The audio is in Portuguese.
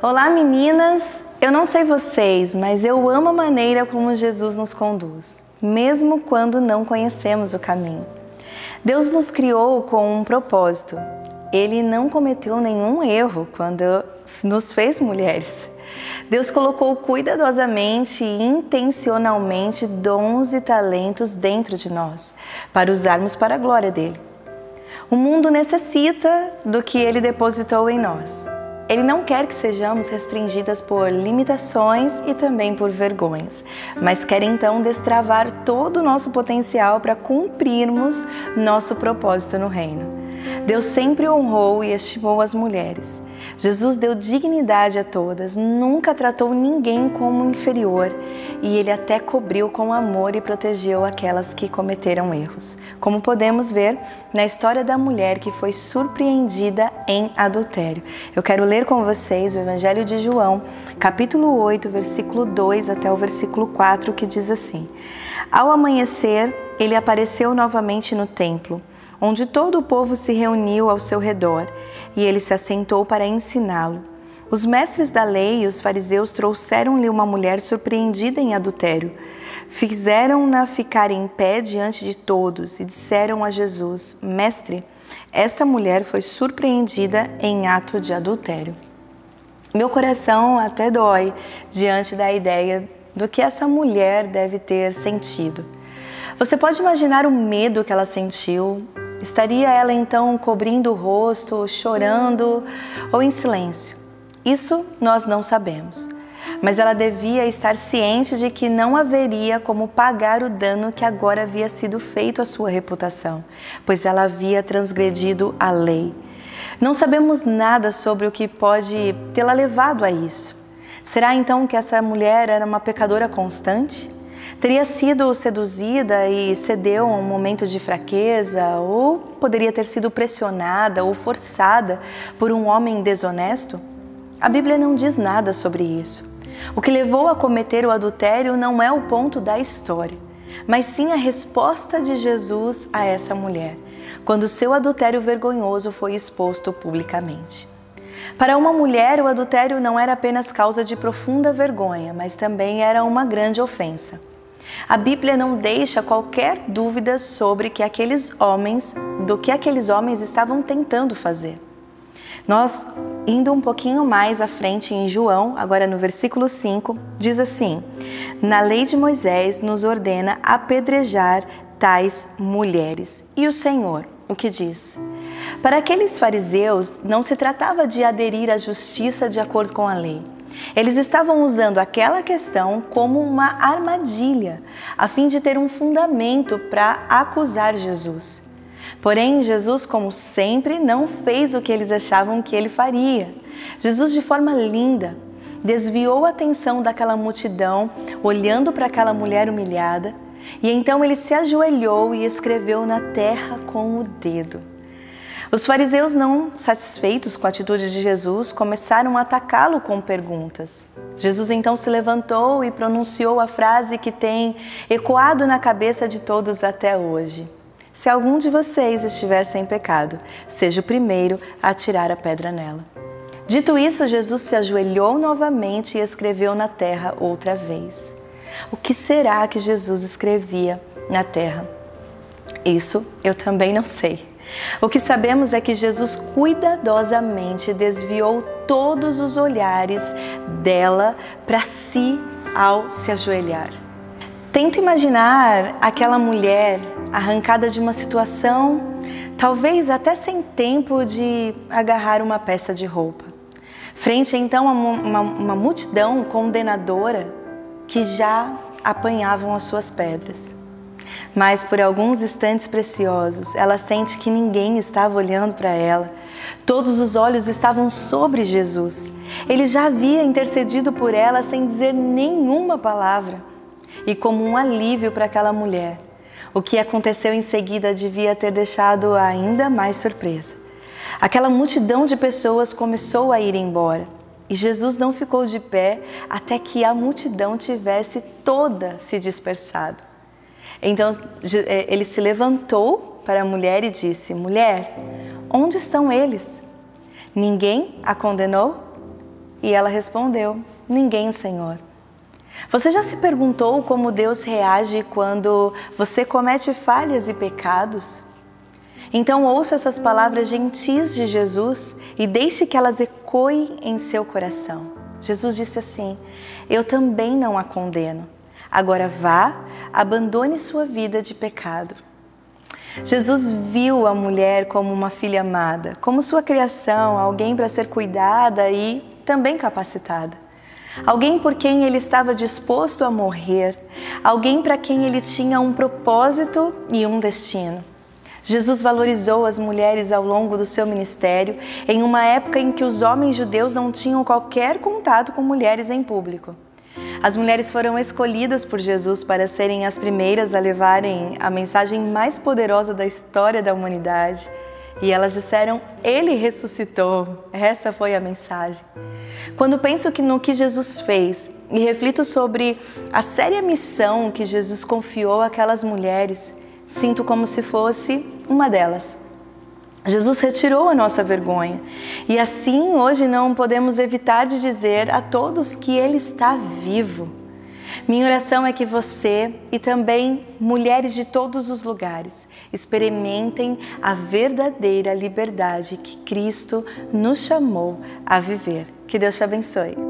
Olá meninas! Eu não sei vocês, mas eu amo a maneira como Jesus nos conduz, mesmo quando não conhecemos o caminho. Deus nos criou com um propósito. Ele não cometeu nenhum erro quando nos fez mulheres. Deus colocou cuidadosamente e intencionalmente dons e talentos dentro de nós, para usarmos para a glória dele. O mundo necessita do que ele depositou em nós. Ele não quer que sejamos restringidas por limitações e também por vergonhas, mas quer então destravar todo o nosso potencial para cumprirmos nosso propósito no reino. Deus sempre honrou e estimou as mulheres. Jesus deu dignidade a todas, nunca tratou ninguém como inferior e ele até cobriu com amor e protegeu aquelas que cometeram erros. Como podemos ver na história da mulher que foi surpreendida em adultério. Eu quero ler com vocês o Evangelho de João, capítulo 8, versículo 2 até o versículo 4, que diz assim: Ao amanhecer, ele apareceu novamente no templo onde todo o povo se reuniu ao seu redor, e ele se assentou para ensiná-lo. Os mestres da lei e os fariseus trouxeram-lhe uma mulher surpreendida em adultério. Fizeram-na ficar em pé diante de todos e disseram a Jesus: Mestre, esta mulher foi surpreendida em ato de adultério. Meu coração até dói diante da ideia do que essa mulher deve ter sentido. Você pode imaginar o medo que ela sentiu, Estaria ela então cobrindo o rosto, chorando ou em silêncio? Isso nós não sabemos. Mas ela devia estar ciente de que não haveria como pagar o dano que agora havia sido feito à sua reputação, pois ela havia transgredido a lei. Não sabemos nada sobre o que pode tê-la levado a isso. Será então que essa mulher era uma pecadora constante? Teria sido seduzida e cedeu a um momento de fraqueza, ou poderia ter sido pressionada ou forçada por um homem desonesto? A Bíblia não diz nada sobre isso. O que levou a cometer o adultério não é o ponto da história, mas sim a resposta de Jesus a essa mulher, quando seu adultério vergonhoso foi exposto publicamente. Para uma mulher, o adultério não era apenas causa de profunda vergonha, mas também era uma grande ofensa. A Bíblia não deixa qualquer dúvida sobre que aqueles homens, do que aqueles homens estavam tentando fazer. Nós, indo um pouquinho mais à frente em João, agora no versículo 5, diz assim: Na lei de Moisés nos ordena apedrejar tais mulheres. E o Senhor, o que diz? Para aqueles fariseus, não se tratava de aderir à justiça de acordo com a lei eles estavam usando aquela questão como uma armadilha, a fim de ter um fundamento para acusar Jesus. Porém, Jesus, como sempre, não fez o que eles achavam que ele faria. Jesus, de forma linda, desviou a atenção daquela multidão, olhando para aquela mulher humilhada, e então ele se ajoelhou e escreveu na terra com o dedo. Os fariseus, não satisfeitos com a atitude de Jesus, começaram a atacá-lo com perguntas. Jesus então se levantou e pronunciou a frase que tem ecoado na cabeça de todos até hoje: Se algum de vocês estiver sem pecado, seja o primeiro a tirar a pedra nela. Dito isso, Jesus se ajoelhou novamente e escreveu na terra outra vez. O que será que Jesus escrevia na terra? Isso eu também não sei. O que sabemos é que Jesus cuidadosamente desviou todos os olhares dela para si ao se ajoelhar. Tento imaginar aquela mulher arrancada de uma situação, talvez até sem tempo de agarrar uma peça de roupa, frente então a uma, uma multidão condenadora que já apanhavam as suas pedras. Mas por alguns instantes preciosos, ela sente que ninguém estava olhando para ela. Todos os olhos estavam sobre Jesus. Ele já havia intercedido por ela sem dizer nenhuma palavra. E como um alívio para aquela mulher, o que aconteceu em seguida devia ter deixado ainda mais surpresa. Aquela multidão de pessoas começou a ir embora. E Jesus não ficou de pé até que a multidão tivesse toda se dispersado. Então é, ele se levantou para a mulher e disse: Mulher, onde estão eles? Ninguém a condenou? E ela respondeu: Ninguém, Senhor. Você já se perguntou como Deus reage quando você comete falhas e pecados? Então ouça essas palavras gentis de Jesus e deixe que elas ecoem em seu coração. Jesus disse assim: Eu também não a condeno. Agora vá, abandone sua vida de pecado. Jesus viu a mulher como uma filha amada, como sua criação, alguém para ser cuidada e também capacitada. Alguém por quem ele estava disposto a morrer, alguém para quem ele tinha um propósito e um destino. Jesus valorizou as mulheres ao longo do seu ministério, em uma época em que os homens judeus não tinham qualquer contato com mulheres em público. As mulheres foram escolhidas por Jesus para serem as primeiras a levarem a mensagem mais poderosa da história da humanidade. E elas disseram: Ele ressuscitou. Essa foi a mensagem. Quando penso no que Jesus fez e reflito sobre a séria missão que Jesus confiou àquelas mulheres, sinto como se fosse uma delas. Jesus retirou a nossa vergonha e assim hoje não podemos evitar de dizer a todos que Ele está vivo. Minha oração é que você e também mulheres de todos os lugares experimentem a verdadeira liberdade que Cristo nos chamou a viver. Que Deus te abençoe.